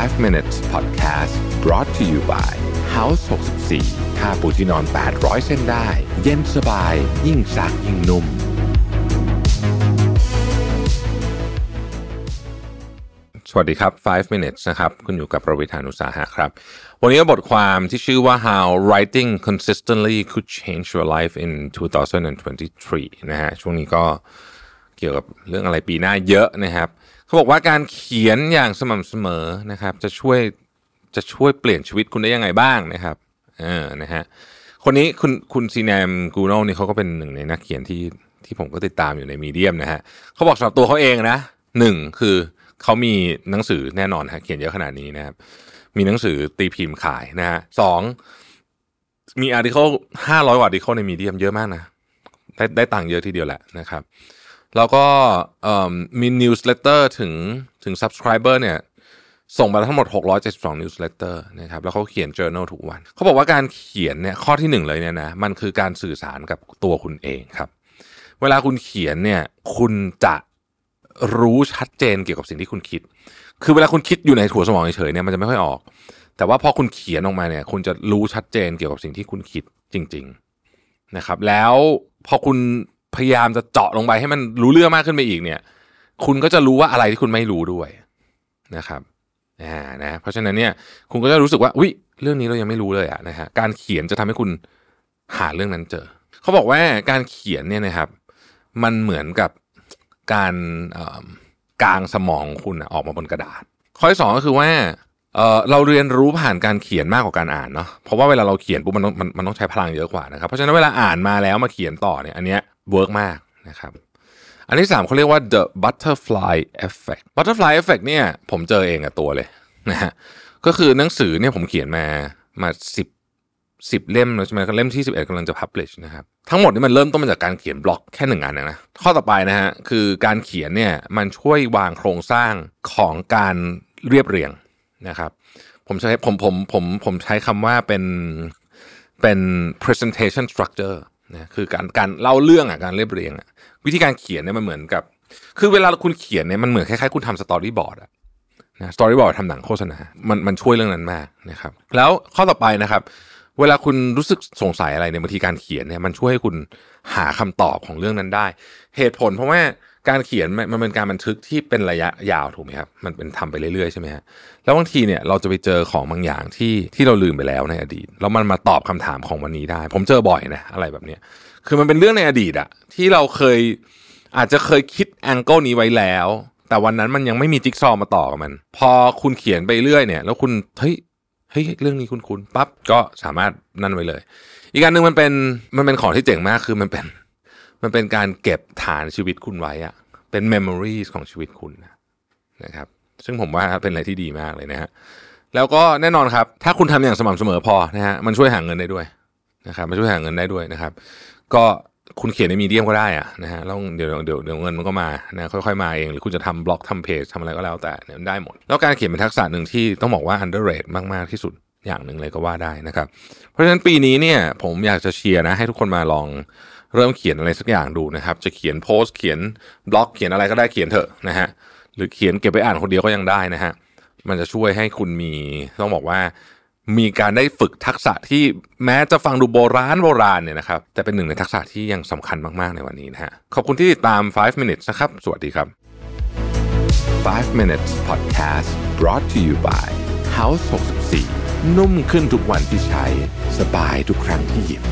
5 minutes podcast brought to you by House 64ค่าปูที่นอน 800 เส้นได้ เย็นสบาย ยิ่งซักยิ่งนุ่ม สวัสดีครับ 5 minutes นะครับ คุณอยู่กับประวิธานุสาหะครับ วันนี้บทความที่ชื่อว่า how writing consistently could change your life in 2023 นะฮะ ช่วงนี้ก็ เกี่ยวกับเรื่องอะไรปีหน้าเยอะนะครับเขาบอกว่าการเขียนอย่างสม่ำเสมอนะครับ จะช่วยจะช่วยเปลี่ยนชีวิตคุณได้ยังไงบ้างนะครับเออนะฮะคนนี้คุณคุณซีแนมกูโนนี่เขาก็เป็นหนึ่งในนักเขียนที่ที่ผมก็ติดตามอยู่ใน Medium นะฮะเขาบอกสำหรับตัวเขาเองนะหนึ่งคือเขามีหนังสือแน่นอนฮะเขียนเยอะขนาดนี้นะครับ มีหนังสือตีพิมพ์ขายนะฮะสองมี article ห้าร้อยกว่า article ใน Medium เยอะมากนะได้ได้ตังค์เยอะทีเดียวแหละนะครับ แล้วก็มี newsletter ถึงถึง subscriber เนี่ยส่งไปทั้งหมด 672 newsletter นะครับ แล้วเขาเขียน journal ทุกวัน เขาบอกว่าการเขียนเนี่ยข้อที่หนึ่งเลยเนี่ยนะ มันคือการสื่อสารกับตัวคุณเองครับ เวลาคุณเขียนเนี่ย คุณจะรู้ชัดเจนเกี่ยวกับสิ่งที่คุณคิด คือเวลาคุณคิดอยู่ในหัวสมองเฉยๆเนี่ยมันจะไม่ค่อยออก แต่ว่าพอคุณเขียนออกมาเนี่ย คุณจะรู้ชัดเจนเกี่ยวกับสิ่งที่คุณคิดจริง ๆ นะครับ แล้วพอคุณ พยายามจะเจาะลงไปให้มันรู้เรื่องมากขึ้นไปอีกเนี่ย คุณก็จะรู้ว่าอะไรที่คุณไม่รู้ด้วยนะครับอ่านะเพราะฉะนั้นเนี่ยคุณก็จะรู้สึกว่าอุ้ยเรื่องนี้เรายังไม่รู้เลยอะนะฮะการเขียนจะทำให้คุณหาเรื่องนั้นเจอ เขาบอกว่าการเขียนเนี่ยนะครับ มันเหมือนกับการกลางสมองคุณออกมาบนกระดาษ ข้อที่สองก็คือว่า เออเราเรียนรู้ผ่านการเขียนมากกว่าการอ่านเนาะเพราะว่าเวลาเราเขียนปุ๊บมันต้องมันมันต้องใช้พลังเยอะกว่านะครับเพราะฉะนั้นเวลาอ่านมาแล้วมาเขียนต่อเนี่ยอันเนี้ย work มากนะครับอันที่สามเขาเรียกว่า the butterfly effect butterfly effect เนี่ยผมเจอเองกับตัวเลยนะฮะก็คือหนังสือเนี่ยผมเขียนมามาสิบสิบเล่มใช่ไหมเล่มที่สิบเอ็ดกำลังจะ publish นะครับทั้งหมดนี่มันเริ่มต้นมาจากการเขียนบล็อกแค่หนึ่งอันนะข้อต่อไปนะฮะคือการเขียนเนี่ยมันช่วยวางโครงสร้างของการเรียบเรียง นะครับ ผมใช้ผมผมผมผมใช้คำว่าเป็นเป็น presentation structure นะคือการการเล่าเรื่องอะการเรียบเรียงอะวิธีการเขียนเนี่ยมันเหมือนกับ คือเวลาคุณเขียนเนี่ยมันเหมือนคล้ายๆคุณทำสตอรี่บอร์ดอะนะสตอรี่บอร์ดทำหนังโฆษณา มันมันช่วยเรื่องนั้นมากนะครับ แล้วข้อต่อไปนะครับ เวลาคุณรู้สึกสงสัยอะไรเนี่ยบางทีการเขียนเนี่ยมันช่วยให้คุณหาคำตอบของเรื่องนั้นได้ เหตุผลเพราะว่า การเขียนมันเป็นการบันทึกที่เป็นระยะยาวถูกไหมครับมันเป็นทำไปเรื่อยๆใช่ไหมฮะแล้วบางทีเนี่ยเราจะไปเจอของบางอย่างที่ที่เราลืมไปแล้วในอดีตแล้วมันมาตอบคำถามของวันนี้ได้ ผมเจอบ่อยนะอะไรแบบเนี้ยคือมันเป็นเรื่องในอดีตอะที่เราเคยอาจจะเคยคิดแองเกิลนี้ไว้แล้ว แต่วันนั้นมันยังไม่มีจิ๊กซอว์มาต่อกับมัน พอคุณเขียนไปเรื่อยเนี่ย แล้วคุณเฮ้ยเฮ้ยเรื่องนี้คุณคุณปั๊บก็สามารถนั่นไว้เลย อีกการหนึ่งมันเป็นมันเป็นของที่เจ๋งมากคือมันเป็น มันเป็นการเก็บฐานชีวิตคุณไว้อะเป็นเมมโมรีของชีวิตคุณนะครับ ซึ่งผมว่าเป็นอะไรที่ดีมากเลยนะฮะแล้วก็แน่นอนครับ ถ้าคุณทำอย่างสม่ำเสมอพอนะฮะมันช่วยหาเงินได้ด้วยนะครับมันช่วยหาเงินได้ด้วยนะครับ ก็คุณเขียนในมีเดียมก็ได้อะนะฮะแล้วเดี๋ยวเดี๋ยวเดี๋ยวเงินมันก็มานะค่อยๆมาเอง หรือคุณจะทำบล็อกทำเพจทำอะไรก็แล้วแต่เนี่ยได้หมด แล้วการเขียนเป็นทักษะหนึ่งที่ต้องบอกว่า underrate มากๆที่สุดอย่างหนึ่งเลยก็ว่าได้นะครับ เพราะฉะนั้นปีนี้เนี่ยผมอยากจะเชียร์นะให้ทุกคนมาลอง เริ่มเขียนอะไรสักอย่างดูนะครับ จะเขียนโพสต์เขียนบล็อกเขียนอะไรก็ได้เขียนเถอะนะฮะหรือเขียนเก็บไปอ่านคนเดียวก็ยังได้นะฮะมันจะช่วยให้คุณมีต้องบอกว่ามีการได้ฝึกทักษะที่แม้จะฟังดูโบราณโบราณเนี่ยนะครับ แต่เป็นหนึ่งในทักษะที่ยังสำคัญมาก ๆ ในวันนี้นะฮะ ขอบคุณที่ติดตาม 5 minutes นะครับ สวัสดีครับ 5 minutes podcast brought to you by House 64 นุ่มขึ้นทุกวันที่ใช้ สบายทุกครั้งที่หยิบ